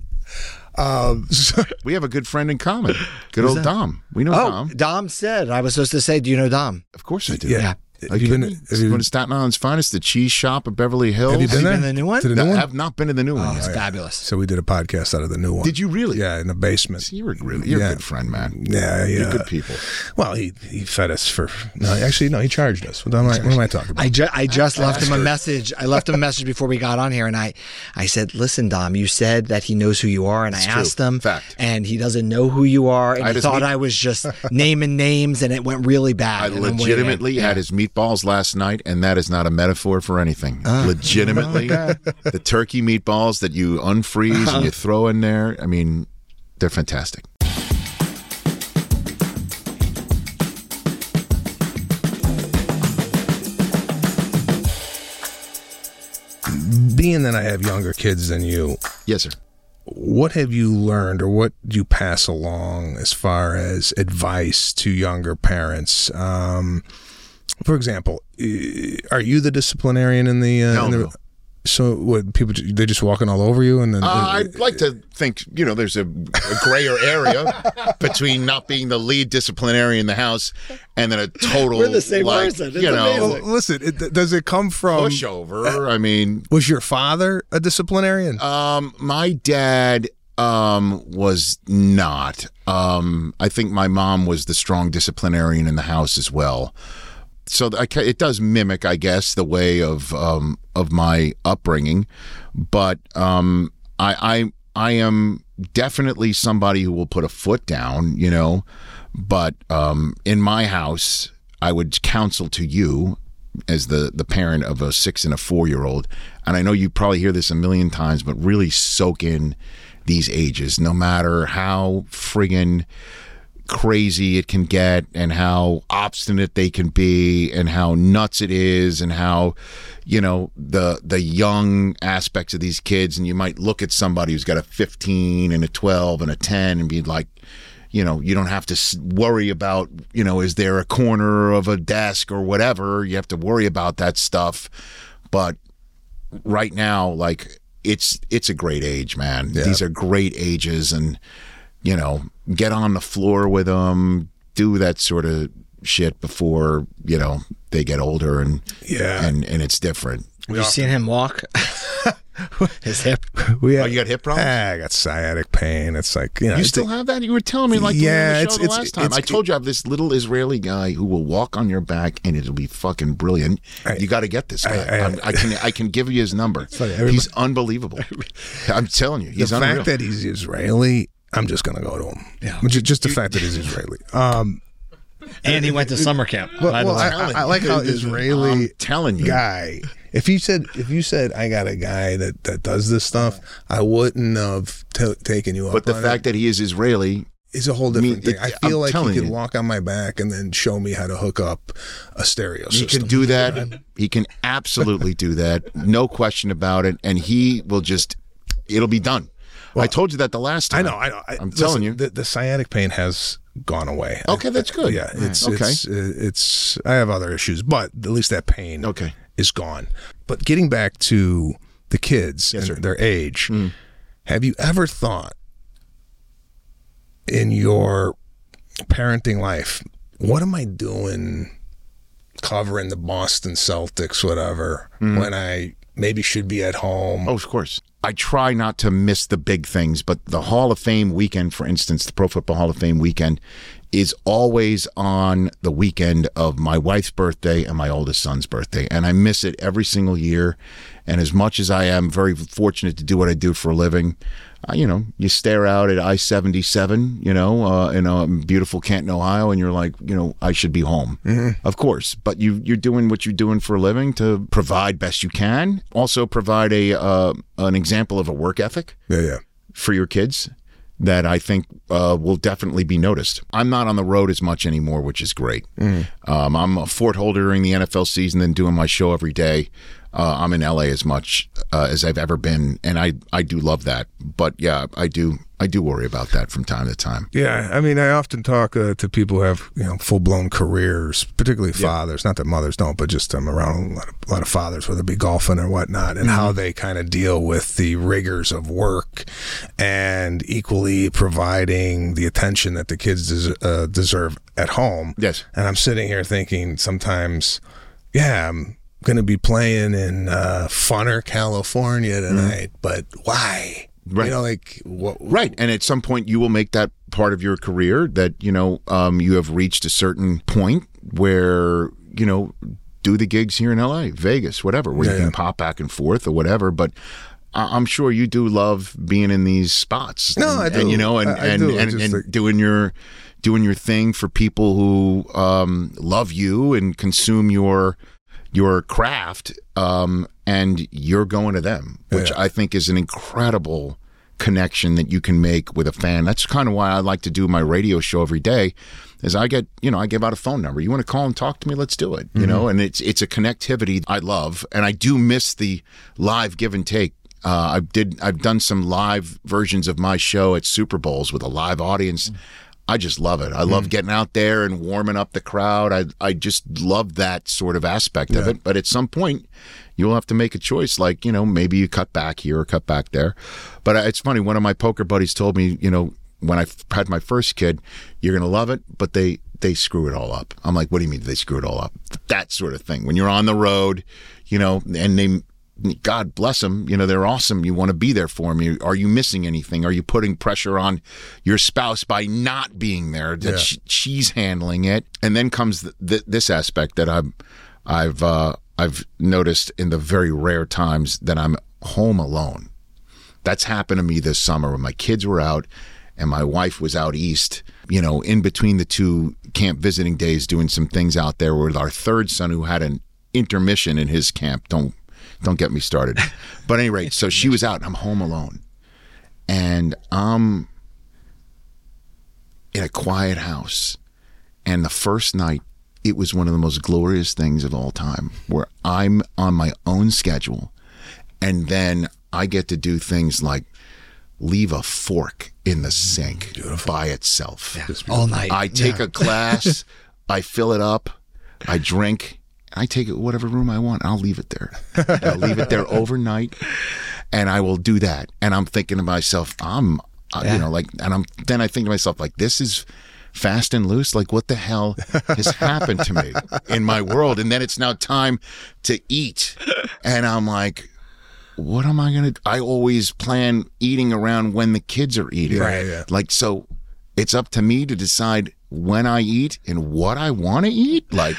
Um, so- we have a good friend in common. Good old Dom. We know Oh, Dom. Dom said, I was supposed to say, do you know Dom? Of course, I do. yeah. Are Have you you been? kidding me? Have you, Going to Staten Island's finest, the cheese shop at Beverly Hills. have you been you there? been to the new one? To the I new one? I have not been to the new oh, one. Oh, yet. it's fabulous. So we did a podcast out of the new one. Did you really? Yeah, in the basement. You're a really, you're Yeah. a good friend, man. Yeah, yeah. You're good people. Well, he he fed us for. No, actually, no, he charged us. What am I, what am I talking about? I, ju- I just left him a message. I left him a message before we got on here, and I, I said, "Listen, Dom, you said that he knows who you are, and I true. asked him, Fact. and he doesn't know who you are, and I he thought meet- I was just naming names, and it went really bad. I and I'm waiting. legitimately had his meatballs last night, and that is not a metaphor for anything. Ah. legitimately, the turkey meatballs that you unfreeze and you throw in there, I mean, they're fantastic. Being that I have younger kids than you, Yes, sir. what have you learned or what do you pass along as far as advice to younger parents? Um, for example, are you the disciplinarian in the? Uh, Hell in the no. So what people they're just walking all over you and then Uh, I'd like to think, you know, there's a, a grayer area between not being the lead disciplinarian in the house and then a total We're the same like, person. It's you know, amazing. Well, listen, it, does it come from? pushover. I mean, Was your father a disciplinarian? Um, my dad um was not. Um, I think my mom was the strong disciplinarian in the house as well. So it does mimic, I guess, the way of um of my upbringing, but um, I I I am definitely somebody who will put a foot down, you know. But um, in my house, I would counsel to you as the the parent of a six and a four year old, and I know you probably hear this a million times, but really soak in these ages, no matter how friggin' crazy it can get and how obstinate they can be and how nuts it is and how you know the the young aspects of these kids. And you might look at somebody who's got a 15 and a 12 and a 10 and be like you know you don't have to s- worry about you know is there a corner of a desk or whatever? You have to worry about that stuff. But right now like it's it's a great age man. These are great ages. And you know get on the floor with them do that sort of shit before you know they get older and Yeah. and and it's different Have you seen him walk? His hip. we oh you got hip problems Ah, I got sciatic pain. It's like you know. you still the- have that? You were telling me like Yeah, the show it's- the it's- last time. it's- I told you I have this little Israeli guy who will walk on your back and it'll be fucking brilliant. you got to get this guy. I- I, I, I can I can give you his number. everybody- he's unbelievable. I'm telling you, he's the unreal. fact that he's Israeli, I'm just gonna go to him. Yeah, just, just the fact that he's Israeli. Um, And he went to summer camp. Well, by the well, way. I, I, I like how Israeli I'm telling you. guy. If you said if you said I got a guy that, that does this stuff, I wouldn't have t- taken you up. But the on fact it. that he is Israeli, is a whole I mean, different thing. it- I I'm feel like he telling could you. walk on my back and then show me how to hook up a stereo he can do that. He can absolutely do that. No question about it. And he will just, it'll be done. I told you that the last I time. know. I know. I, I'm listen, telling you. the, the sciatic pain has gone away. Okay, that's good. Yeah, it's Okay. it's uh, it's. I have other issues, but at least that pain Okay. is gone. But getting back to the kids Yes, and sir. their age, hmm. have you ever thought in your parenting life, what am I doing covering the Boston Celtics, whatever, hmm. when I maybe should be at home? Oh, of course. I try not to miss the big things, but the Hall of Fame weekend, for instance, the Pro Football Hall of Fame weekend, is always on the weekend of my wife's birthday and my oldest son's birthday. And I miss it every single year. And as much as I am very fortunate to do what I do for a living, uh, you know, you stare out at I 77, you know, uh, in uh, beautiful Canton, Ohio, and you're like, you know, I should be home. Of course. But you, you're doing what you're doing for a living to provide best you can. Also, provide a uh, an example of a work ethic Yeah, yeah. for your kids that I think uh, will definitely be noticed. I'm not on the road as much anymore, which is great. Um, I'm a fort holder during the NFL season, then doing my show every day. Uh, I'm in LA as much uh, as I've ever been, and I I do love that. But yeah, I do I do worry about that from time to time. Yeah, I mean, I often talk uh, to people who have you know full blown careers, particularly fathers. Not that mothers don't, but just I'm around a lot, of, a lot of fathers, whether it be golfing or whatnot, and how they kind of deal with the rigors of work, and equally providing the attention that the kids des- uh, deserve at home. Yes. and I'm sitting here thinking sometimes, yeah, I'm going to be playing in uh, Funner, California tonight, but why? Right. You know, like what? Right. And at some point, you will make that part of your career that, you know, um, you have reached a certain point where, you know, do the gigs here in LA, Vegas, whatever, where you can yeah. pop back and forth or whatever. But I'm sure you do love being in these spots. No, and, I do. And, you know, and, I- I and, do. And, and think- doing your doing your thing for people who um, love you and consume your your craft um, and you're going to them which Yeah. i think is an incredible connection that you can make with a fan that's kind of why i like to do my radio show every day is i get you know i give out a phone number you want to call and talk to me let's do it you know and it's it's a connectivity i love and i do miss the live give and take uh, I did. I've done some live versions of my show at Super Bowls with a live audience. I just love it. I love mm. getting out there and warming up the crowd. I I just love that sort of aspect of it. But at some point, you'll have to make a choice. Like you know, maybe you cut back here or cut back there. But it's funny. One of my poker buddies told me, you know, when I f- had my first kid, you're gonna love it, but they they screw it all up. I'm like, what do you mean they screw it all up? That sort of thing. When you're on the road, you know, and they God bless them. You know, they're awesome. You want to be there for them. You, are you missing anything? Are you putting pressure on your spouse by not being there? That Yeah. sh- she's handling it, and then comes th- th- this aspect that I'm, I've, uh, I've noticed in the very rare times that I'm home alone. That's happened to me this summer when my kids were out and my wife was out east, you know, in between the two camp visiting days doing some things out there with our third son who had an intermission in his camp. Don't don't get me started. But at any rate, so she was out I'm home alone. And I'm in a quiet house. And the first night, it was one of the most glorious things of all time where I'm on my own schedule. And then I get to do things like leave a fork in the sink by itself. all night. I take a glass, I fill it up, I drink, I take it whatever room I want. I'll leave it there. I'll leave it there overnight, and I will do that. And I'm thinking to myself, I'm, uh, you know, like, and I'm then I think to myself, like, this is fast and loose. Like, what the hell has happened to me in my world? And then it's now time to eat, and I'm like. What am I gonna? I always plan eating around when the kids are eating. Right, yeah. Like so, it's up to me to decide when I eat and what I want to eat. Like,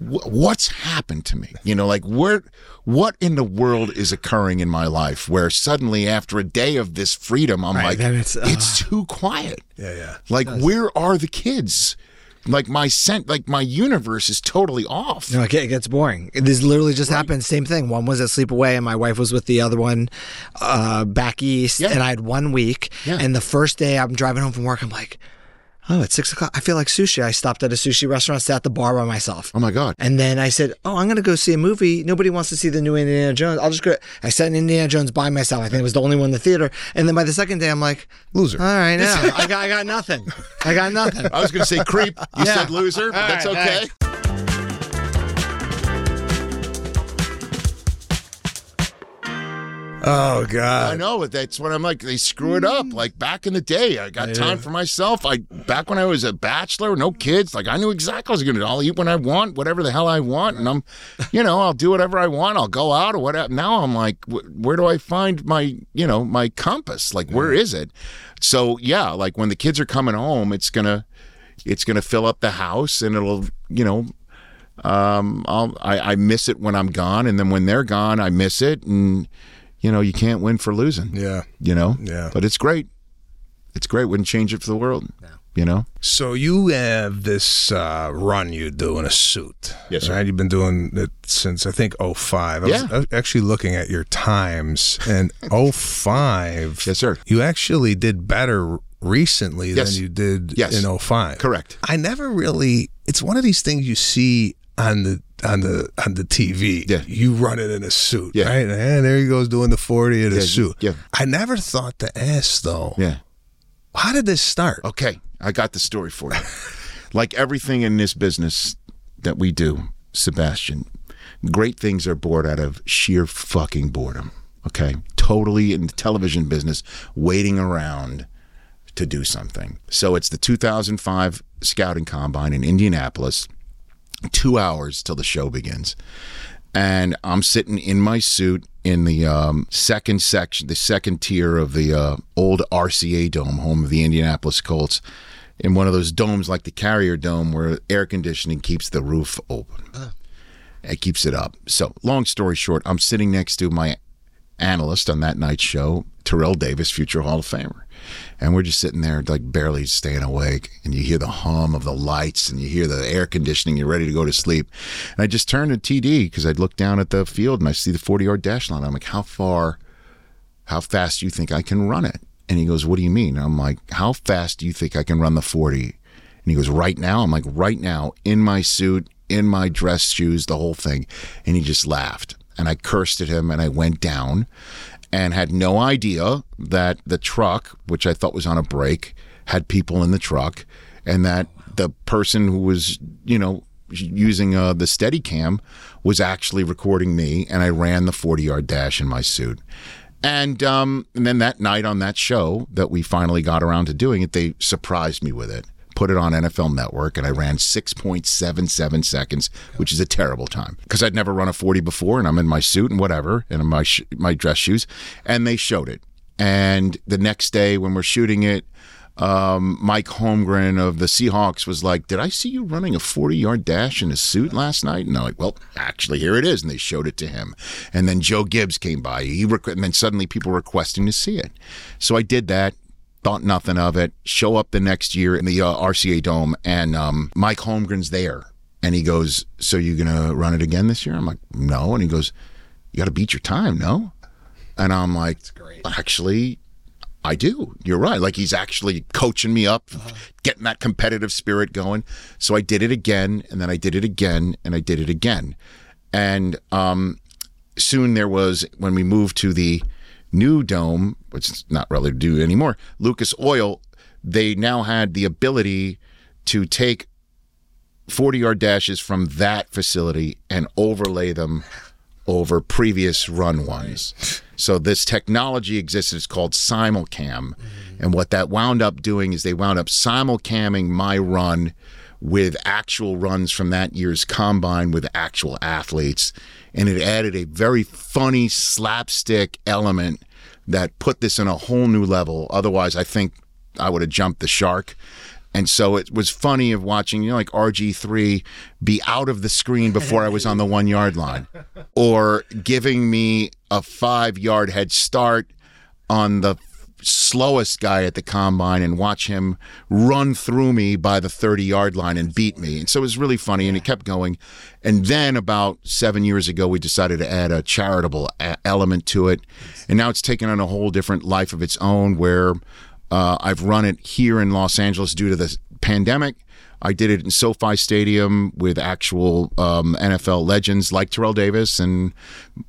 what's happened to me? You know, like where, what in the world is occurring in my life where suddenly after a day of this freedom, I'm Right, like, it's, uh, it's too quiet. Yeah, yeah. Like, where are the kids? like my scent, like my universe is totally off. No, it it gets boring. This literally just happened. Same thing. One was at Sleepaway, and my wife was with the other one uh, back east. Yeah. And I had one week. Yeah. And the first day I'm driving home from work, I'm like, oh, it's six o'clock. I feel like sushi. I stopped at a sushi restaurant, sat at the bar by myself. Oh my god. And then I said, "Oh, I'm going to go see a movie. Nobody wants to see the new Indiana Jones. I'll just go." I sat in Indiana Jones by myself. I think it was the only one in the theater. And then by the second day, I'm like, Loser. All right, now I got, I got nothing. I got nothing. I was going to say creep. You Yeah. said loser. but That's All okay. right, Oh God! I know. That's what I'm like. They screw it up. Like back in the day, I got time for myself. I back when I was a bachelor, no kids. Like I knew exactly what I was going to. do. I'll eat when I want, whatever the hell I want, and I'm, you know, I'll do whatever I want. I'll go out or whatever. Now I'm like, wh- where do I find my, you know, my compass? Like where is it? So yeah, like when the kids are coming home, it's gonna, it's gonna fill up the house, and it'll, you know, um, I'll, I, I miss it when I'm gone, and then when they're gone, I miss it, and you know, you can't win for losing. Yeah. You know, Yeah. But it's great. It's great. Wouldn't change it for the world. You know. So you have this uh, run you do in a suit. Yes, sir. Right? You've been doing it since I think 05. I was Yeah. Was actually looking at your times and 05. Yes, sir. You actually did better recently Yes. than you did Yes. in 05. Correct. I never really it's one of these things you see on the on the on the TV. Yeah. You run it in a suit. Yeah. Right? And there he goes doing the 40 in a suit. yeah. I never thought to ask though. Yeah. How did this start? Okay. I got the story for you. like everything in this business that we do, Sebastian, great things are born out of sheer fucking boredom. Okay. Totally in the television business, waiting around to do something. So it's the 2005 Scouting Combine in Indianapolis. Two hours till the show begins. And I'm sitting in my suit in the um, second section, the second tier of the uh, old RCA Dome, home of the Indianapolis Colts, in one of those domes like the Carrier Dome where air conditioning keeps the roof open. It keeps it up. So, long story short, I'm sitting next to my analyst on that night's show, Terrell Davis, future Hall of Famer. And we're just sitting there, like barely staying awake. And you hear the hum of the lights and you hear the air conditioning. You're ready to go to sleep. And I just turned to TD because I'd look down at the field and I see the 40 yard dash line. I'm like, how far, how fast do you think I can run it? And he goes, what do you mean? I'm like, how fast do you think I can run the 40? And he goes, right now? I'm like, right now, in my suit, in my dress shoes, the whole thing. And he just laughed. And I cursed at him and I went down and had no idea that the truck, which I thought was on a break, had people in the truck and that the person who was, you know, using uh, the steady cam was actually recording me and I ran the 40 yard dash in my suit. And, um, and then that night on that show that we finally got around to doing it, they surprised me with it. Put it on NFL Network, and I ran 6.77 seconds, which is a terrible time because I'd never run a 40 before, and I'm in my suit and whatever, and my sh- my dress shoes, and they showed it. And the next day when we're shooting it, um, Mike Holmgren of the Seahawks was like, "Did I see you running a 40 yard dash in a suit last night?" And I'm like, "Well, actually, here it is." And they showed it to him. And then Joe Gibbs came by. He requ- and then suddenly people were requesting to see it. So I did that. Thought nothing of it. Show up the next year in the uh, RCA Dome, and um, Mike Holmgren's there. And he goes, "So you're gonna run it again this year?" I'm like, "No." And he goes, "You got to beat your time, no?" And I'm like, "Actually, I do. You're right. Like he's actually coaching me up, getting that competitive spirit going. So I did it again, and then I did it again, and I did it again. And um, soon there was when we moved to the new dome, which is not really do anymore. Lucas Oil, they now had the ability to take 40 yard dashes from that facility and overlay them over previous run ones. So this technology exists. It's called Simulcam, and what that wound up doing is they wound up simulcamming my run with actual runs from that year's combine with actual athletes, and it added a very funny slapstick element that put this in a whole new level. Otherwise, I think I would have jumped the shark. And so it was funny of watching, you know, like RG3 be out of the screen before I was on the one yard line or giving me a five yard head start on the slowest guy at the combine and watch him run through me by the 30 yard line and beat me. And so it was really funny and it kept going. And then about seven years ago, we decided to add a charitable a- element to it. And now it's taken on a whole different life of its own where uh, I've run it here in Los Angeles due to the pandemic. I did it in SoFi Stadium with actual um, NFL legends like Terrell Davis and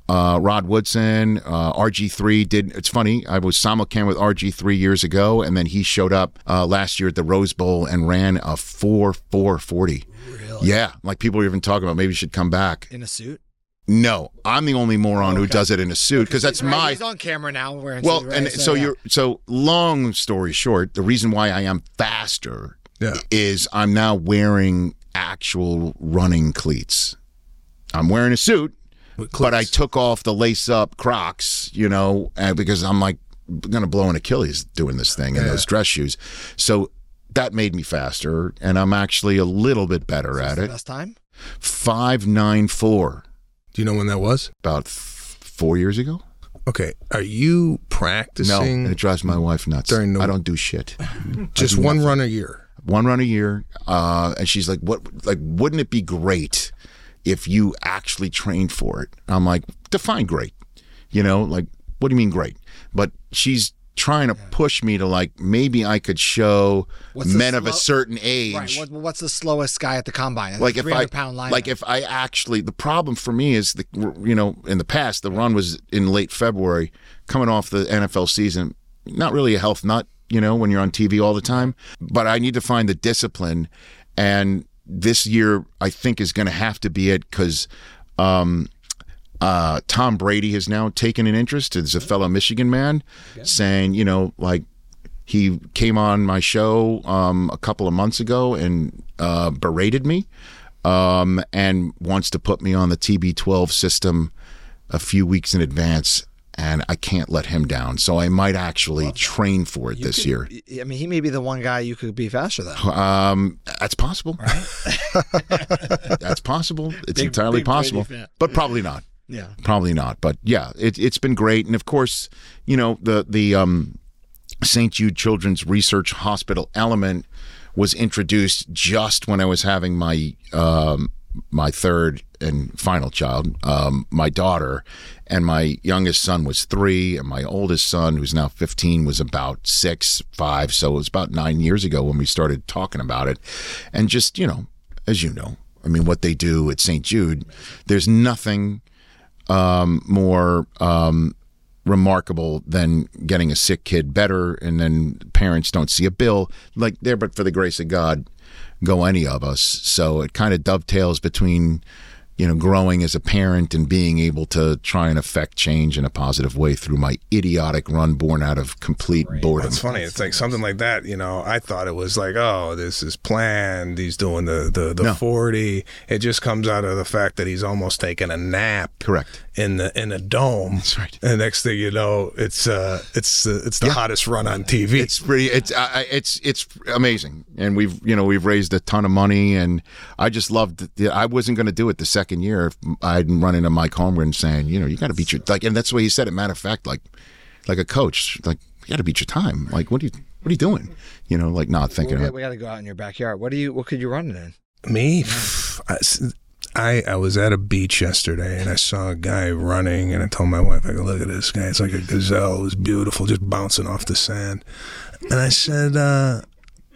uh, Rod Woodson. Uh, RG3 did. It's funny. I was simulcam with RG3 years ago, and then he showed up uh, last year at the Rose Bowl and ran a four four forty. Really? Yeah, like people were even talking about maybe he should come back. In a suit? No, I'm the only moron who does it in a suit because that's Right, my He's on camera now. Wearing well, suit, right? and so yeah. you're so long story short, the reason why I am faster Yeah. is I'm now wearing actual running cleats. I'm wearing a suit, but I took off the lace up Crocs, you know, uh, because I'm like going to blow an Achilles doing this thing in those dress shoes. So that made me faster, and I'm actually a little bit better at it. best time. Five nine four, Do you know when that was? about th- four years ago. Okay. Are you No, practicing and it drives my wife nuts. During the- I don't do shit. just one run a year? One run a year. Uh, and she's like, "What? Like, wouldn't it be great if you actually trained for it?" I'm like, "Define great." You know, like, what do you mean great? But she's trying to push me to like maybe I could show What's men of a certain age. Right. What, what's the slowest guy at the combine? like if I pound line. like if I actually the problem for me is the you know in the past the run was in late February coming off the NFL season not really a health nut you know when you're on TV all the time. But I need to find the discipline. And this year I think is going to have to be it because um, uh, Tom Brady has now taken an interest as a fellow Michigan man saying you know like he came on my show um, a couple of months ago and uh, berated me um, and wants to put me on the TB12 system a few weeks in advance. And I can't let him down. So I might actually train for it this year. I mean, he may be the one guy you could be faster than. Um, that's possible. that's possible. It's Big- entirely big possible, but probably not. Yeah. Probably not. But yeah, it, it's been great. And of course, you know, the, the, um, St. Jude Children's Research Hospital element was introduced just when I was having my um, my third and final child, um, my daughter, and my youngest son was three, and my oldest son, who's now fifteen, was about six, five. So it was about nine years ago when we started talking about it, and just you know, as you know, I mean, what they do at St. Jude, there's nothing um, more um, remarkable than getting a sick kid better, and then parents don't see a bill like there. But for the grace of God, go any of us. So it kind of dovetails between you know growing as a parent and being able to try and affect change in a positive way through my idiotic run born out of complete boredom. It's funny. It's like something like that. You know, I thought it was like, oh, this is planned. He's doing the the, the No. forty. It just comes out of the fact that he's almost taking a nap. Correct. In the in a dome. That's right. And next thing you know, it's uh it's uh, it's the Yeah. hottest run on TV. It's pretty. It's I I- it's it's amazing, and we've you know we've raised a ton of money, and I just loved. The, I wasn't going to do it the second year if I hadn't run into Mike Holmgren saying, you know, you got to beat your like, and that's the way he said it. Matter of fact, like like a coach, like you got to beat your time. Like what are you what are you doing? You know, like not thinking. We, of we got to go out in your backyard. What do you? What could you run it in? Me, I, I I was at a beach yesterday and I saw a guy running and I told my wife, I go, look at this guy. It's like a gazelle. It was beautiful, just bouncing off the sand. And I said, uh,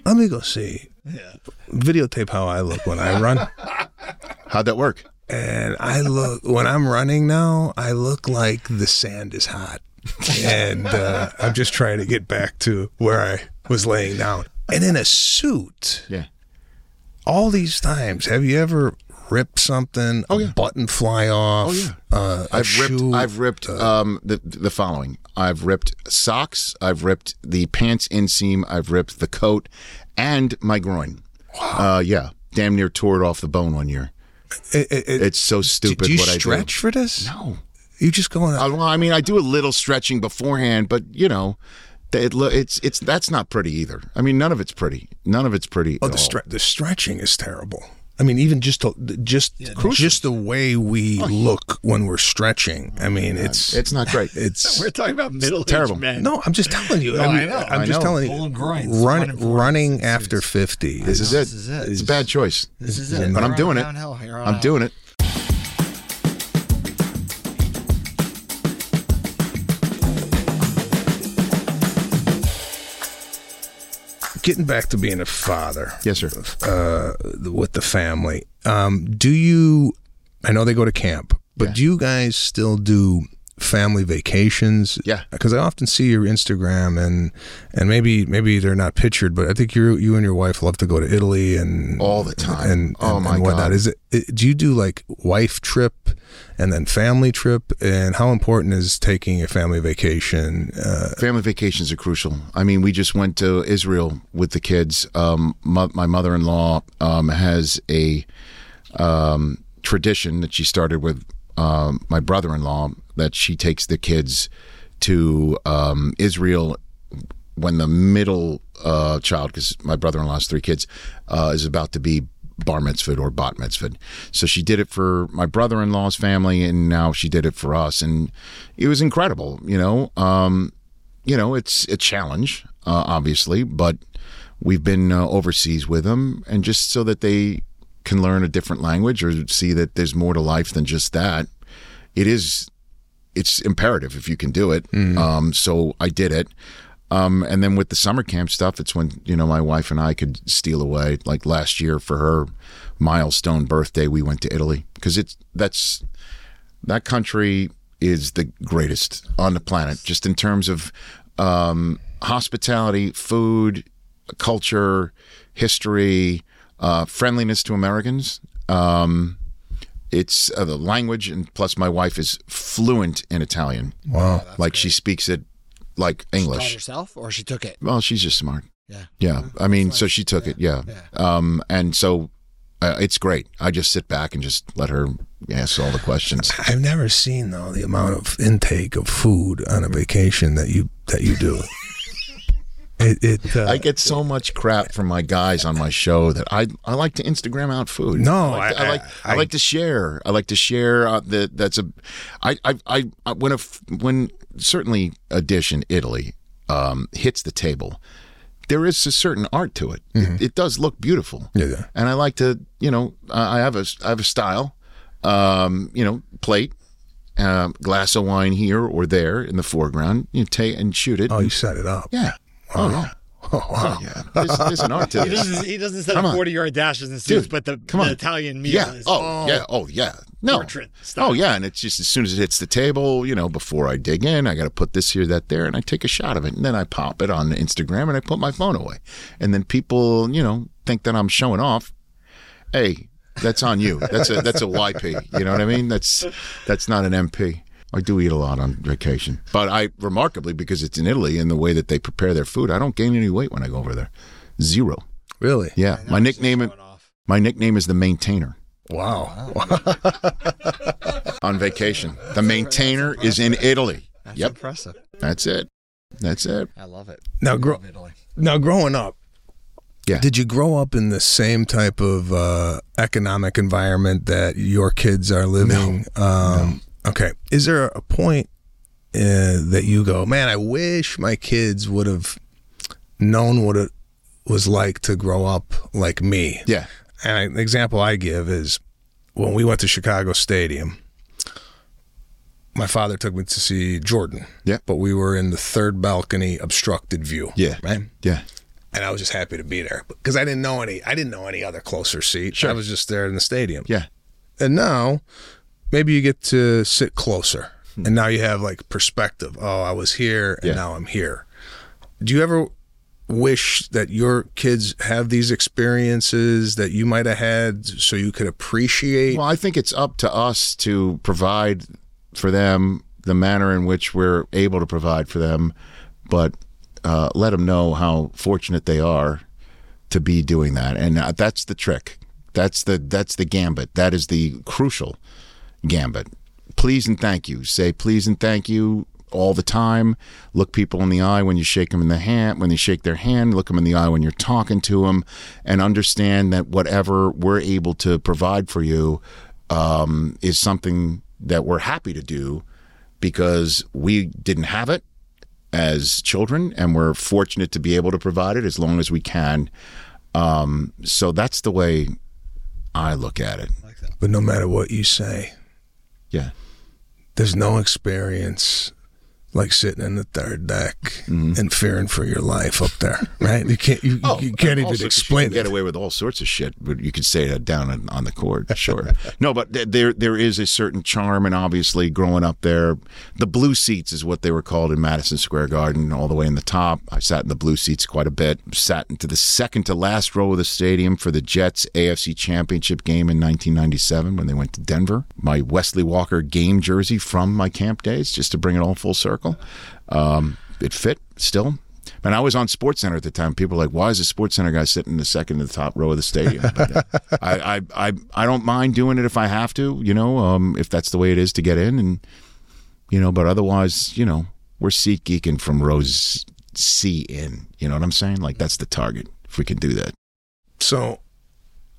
let me go see. Yeah. Videotape how I look when I run. How'd that work? and I look when I'm running now. I look like the sand is hot, and uh, I'm just trying to get back to where I was laying down. And in a suit, Yeah. all these times, have you ever ripped something? Oh, a yeah. button fly off. Oh, yeah. Uh, I've ripped. I've ripped um, the the following. I've ripped socks. I've ripped the pants inseam. I've ripped the coat, and my groin. Uh, yeah, damn near tore it off the bone one year. It, it, it, It's so stupid. do you what stretch for this? No. You just go on. Uh, well, I mean, I do a little stretching beforehand, but you know, it, it's it's that's not pretty either. I mean, none of it's pretty. None of it's pretty. oh, at the all. stre- the stretching is terrible. I mean, even just to, just just the way we oh, look when we're stretching. Oh, I mean, it's It's not great. it's We're talking about middle terrible. men. no. I'm just telling you. I mean, know, I'm I just know. telling you. groins, Run, running for running after fifty. This is it. This is it. It's a bad choice. This is it. But I'm doing it. downhill here on I'm doing it. Getting back to being a father. Yes, sir. uh, with the family. Um, do you? I know they go to camp, but Yeah. do you guys still do family vacations? Yeah. because I often see your Instagram and and maybe maybe they're not pictured, but I think you you and your wife love to go to Italy and All the time. And, Oh, and, my and whatnot. God. Is it? Do you do like wife trip and then family trip? And how important is taking a family vacation? Uh, Family vacations are crucial. I mean, we just went to Israel with the kids. Um, mo- my mother-in-law um, has a um, tradition that she started with um, my brother-in-law that she takes the kids to um, Israel when the middle uh, child, because my brother-in-law has three kids, uh, is about to be bar mitzvah or bat mitzvah. So she did it for my brother-in-law's family, and now she did it for us, and it was incredible. You know, um, you know, it's a challenge, uh, obviously, but we've been uh, overseas with them, and just so that they can learn a different language or see that there's more to life than just that. It is, it's imperative if you can do it. Um, so I did it. Um, and then with the summer camp stuff, it's when you know my wife and I could steal away. Like last year for her milestone birthday, we went to Italy because it's that's that country is the greatest on the planet, just in terms of um, hospitality, food, culture, history, uh, friendliness to Americans. Um, it's uh, the language, and plus my wife is fluent in Italian. wow. like she speaks it like Taught English. herself, or she took it. Well, she's just smart. Yeah. Yeah. I mean, so she took it. Yeah. Um, and so uh, it's great. I just sit back and just let her ask all the questions. I've never seen though the amount of intake of food on a vacation that you that you do. It, it uh, I get so much crap from my guys on my show that I I like to Instagram out food. No, I like to, I- I, like I, I- like to share. I like to share uh, that. That's a I I I when a when certainly a dish in Italy um, hits the table. There is a certain art to it. It, it does look beautiful. Mm-hmm. Yeah, yeah. And I like to, you know, I I have a I have a style. Um, you know, plate, um, glass of wine here or there in the foreground. You take and shoot it. oh, you set it up. Yeah. Oh, oh yeah. Oh, wow. Oh, yeah. There's, there's an art to He doesn't, he doesn't set up 40 yard dashes and suits, Dude, but the, the. Italian meal Yeah. is. Oh, yeah. Oh, yeah. No. Oh, yeah. And it's just as soon as it hits the table, you know, before I dig in, I got to put this here, that, there, and I take a shot of it. And then I pop it on Instagram and I put my phone away. And then people, you know, think that I'm showing off. Hey, that's on you. That's a that's a YP. You know what I mean? That's that's not an MP. I do eat a lot on vacation, but I remarkably because it's in Italy and the way that they prepare their food, I don't gain any weight when I go over there. Zero. Really? Yeah, my nickname my nickname is the maintainer Wow. on vacation. The maintainer is in Italy. That's Yep, impressive. that's it. That's it. I love it. Now, grow, Italy. now, growing up, Yeah. did you grow up in the same type of uh, economic environment that your kids are living? Um, Okay. Is there a point uh, that you go, man, I wish my kids would have known what it was like to grow up like me? Yeah. And an example I give is when we went to Chicago Stadium, my father took me to see Jordan. Yeah. But we were in the third balcony obstructed view. Yeah. Right? Yeah. And I was just happy to be there because I didn't know any I didn't know any other closer seat. I was just there in the stadium. Yeah. And now maybe you get to sit closer. And now you have like perspective. Oh, I was here and Yeah. now I'm here. Do you ever wish that your kids have these experiences that you might have had so you could appreciate Well, I think it's up to us to provide for them the manner in which we're able to provide for them, but uh, let them know how fortunate they are to be doing that, and uh, that's the trick. That's the that's the gambit. That is the crucial gambit. Please and thank you. Say please and thank you all the time. Look people in the eye when you shake them in the hand, when you shake their hand, look them in the eye when you're talking to them, and understand that whatever we're able to provide for you um, is something that we're happy to do because we didn't have it as children, and we're fortunate to be able to provide it as long as we can. Um, so that's the way I look at it. But no matter what you say, Yeah. there's no experience like sitting in the third deck mm-hmm. and fearing for your life up there, right? You can't you, you oh, can't even you explain can get away with all sorts of shit, but you could say that down on, on the court, sure. no, but there there is a certain charm, and obviously, growing up there, the blue seats is what they were called in Madison Square Garden, all the way in the top. I sat in the blue seats quite a bit. Sat into the second to last row of the stadium for the Jets AFC Championship game in 1997 when they went to Denver. My Wesley Walker game jersey from my camp days, just to bring it all full circle. Um, it fit still. And I was on SportsCenter at the time. People were like, "Why is the SportsCenter guy sitting in the second to the top row of the stadium?" But, uh, I, I, I, I don't mind doing it if I have to. You know, um, if that's the way it is to get in, and you know. But otherwise, you know, we're seat geeking from rows C in. You know what I'm saying? Like that's the target. If we can do that, So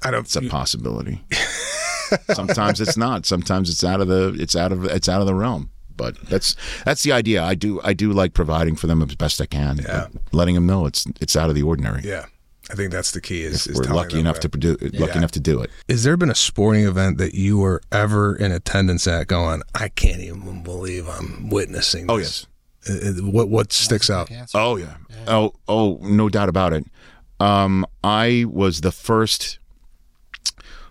I don't. it's a possibility. Sometimes it's not. Sometimes it's out of the. It's out of. It's out of the realm. But that's that's the idea. I do I do like providing for them as best I can. Yeah. letting them know it's it's out of the ordinary. yeah, I think that's the key. Is, is we're lucky enough that. to produ- lucky Yeah. enough to do it. Is there been a sporting event that you were ever in attendance at? Going, I can't even believe I'm witnessing. This. Oh yes. Uh, uh, What what sticks out? Oh yeah. Oh oh no doubt about it. Um, I was the first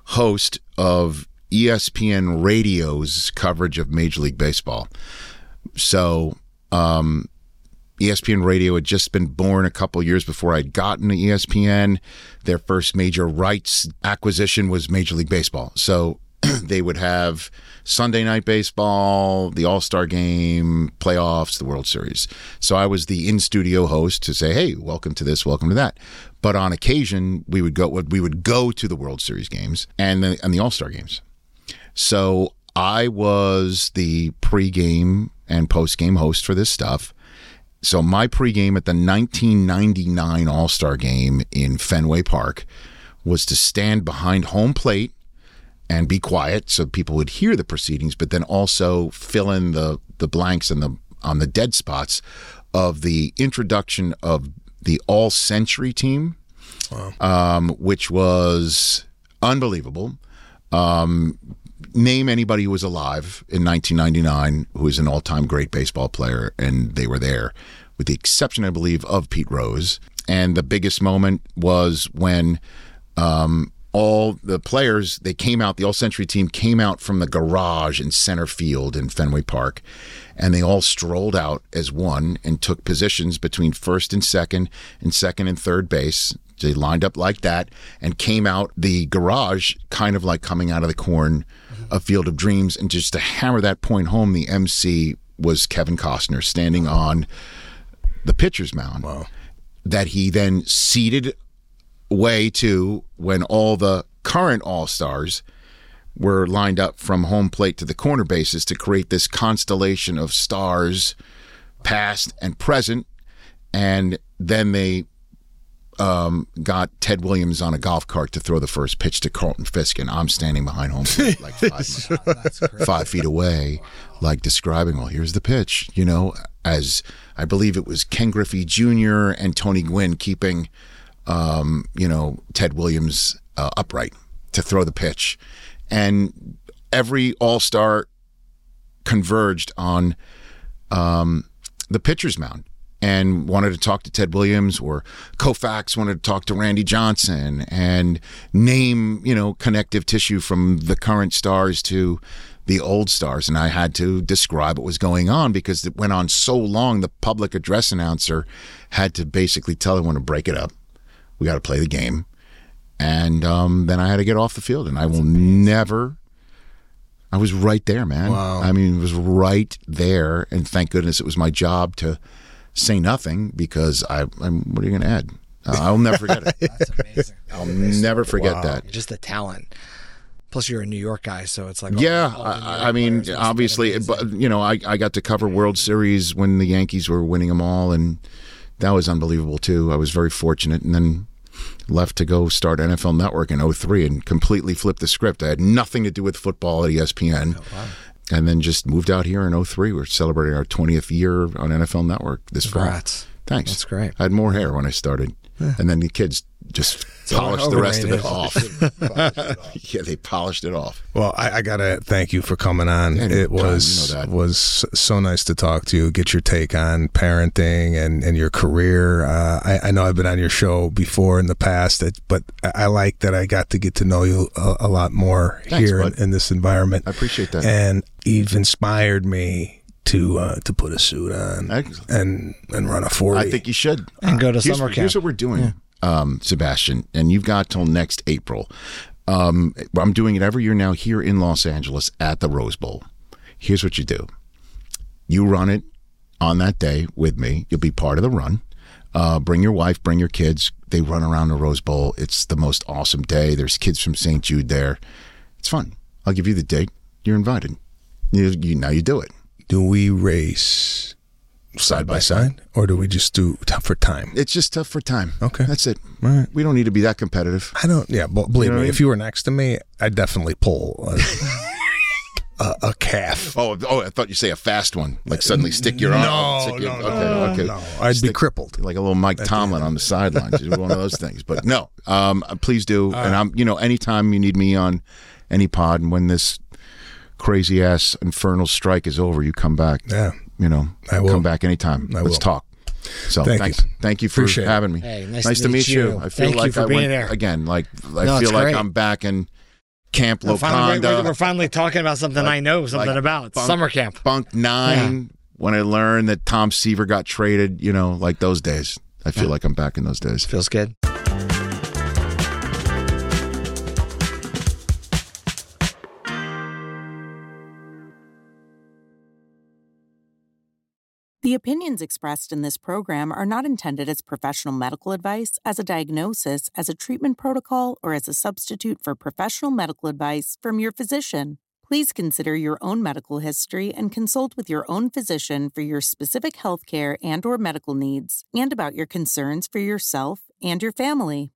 host of ESPN Radio's coverage of Major League Baseball. So um, ESPN Radio had just been born a couple years before I'd gotten to ESPN. Their first major rights acquisition was Major League Baseball. So they would have Sunday night baseball, the All Star game, playoffs, the World Series. So I was the in studio host to say, "Hey, welcome to this, welcome to that." But on occasion, we would go we would go to the World Series games and the and the All Star games. So I was the pregame and postgame host for this stuff. So my pregame at the 1999 All Star game in Fenway Park was to stand behind home plate and be quiet so people would hear the proceedings, but then also fill in the the blanks and the on the dead spots of the introduction of the All Century team, um, which was unbelievable. Um, name anybody who was alive in 1999 who is an all-time great baseball player, and they were there, with the exception, I believe, of Pete Rose. And the biggest moment was when um, all the players they came out. The All Century team came out from the garage in center field in Fenway Park, and they all strolled out as one and took positions between first and second, and second and third base. They lined up like that and came out the garage, kind of like coming out of the corn, a Field of Dreams, and just to hammer that point home, the MC was Kevin Costner standing on the pitcher's mound. That he then seated way to when all the current All Stars were lined up from home plate to the corner bases to create this constellation of stars, past and present. And then they um, got Ted Williams on a golf cart to throw the first pitch to Carlton Fisk, and I'm standing behind home plate like five, five feet away, like describing, well, here's the pitch, you know, as I believe it was Ken Griffey Jr. and Tony Gwynn keeping, um, you know, Ted Williams uh, upright to throw the pitch. And every All Star converged on um, the pitcher's mound and wanted to talk to Ted Williams or Koufax wanted to talk to Randy Johnson and name, you know, connective tissue from the current stars to the old stars. And I had to describe what was going on because it went on so long. The public address announcer had to basically tell everyone to break it up. We got to play the game. And um, then I had to get off the field. And I will never I was right there, man. Wow. I mean, it was right there, and thank goodness it was my job to say nothing because I. I'm, what are you going to add? Uh, I'll never forget it. That's amazing. I'll never forget that. Just the talent. Plus, you're a New York guy, so it's like Yeah, all- all I, I mean, players must have been obviously, but you know, I, I got to cover World Series when the Yankees were winning them all, and that was unbelievable too. I was very fortunate, and then left to go start NFL Network in 03 and completely flipped the script. I had nothing to do with football at ESPN. And then just moved out here in 03. We're celebrating our 20th year on NFL Network this fall. Congrats. Thanks. That's great. I had more hair when I started. And then the kids just polished the rest of it overrated. off. yeah, they polished it off. Well, I, I gotta thank you for coming on. It was you know was so nice to talk to you, get your take on parenting and, and your career. Uh, I, I know I've been on your show before in the past, but I I like that I got to get to know you a, a lot more Thanks, here in, in this environment. I appreciate that. and you've inspired me to uh, to put a suit on Excellent. and and run a forty. I think you should. And go to here's, summer camp. Here's what we're doing, um, Sebastian, and you've got till next April. Um, I'm doing it every year now here in Los Angeles at the Rose Bowl. Here's what you do: you run it on that day with me. You'll be part of the run. Uh, bring your wife, bring your kids. They run around the Rose Bowl. It's the most awesome day. There's kids from St. Jude there. It's fun. I'll give you the date. You're invited. You, you now you do it. Do we race side by side, or do we just do tough for time? It's just tough for time. Okay. that's it. All right. We don't need to be that competitive. I don't. Yeah, but believe You know me, I if you were next to me, I'd definitely pull a, a, a calf. Oh, oh! I thought you say a fast one, like suddenly stick your arm. No, stick your- no, okay, no, okay. no. I'd be crippled. like a little Mike Tomlin on the sidelines. One of those things. But no, um, please do. and I'm, you know, anytime you need me on any pod, and when this crazy ass infernal strike is over, you come back. Yeah. You know, I will. come back anytime. I Let's will. talk. So Thank thanks. you. Thank you for Appreciate having me. Hey, nice to meet, meet you. you. I feel Thank you like for I being went, there. again, like I no, feel like great. I'm back in Camp We're finally, we're, we're finally talking about something I know something like about. bunk- Summer camp. Bunk nine when I learned that Tom Seaver got traded, you know, like those days. I feel like I'm back in those days. Feels good. The opinions expressed in this program are not intended as professional medical advice, as a diagnosis, as a treatment protocol, or as a substitute for professional medical advice from your physician. Please consider your own medical history and consult with your own physician for your specific healthcare and or medical needs and about your concerns for yourself and your family.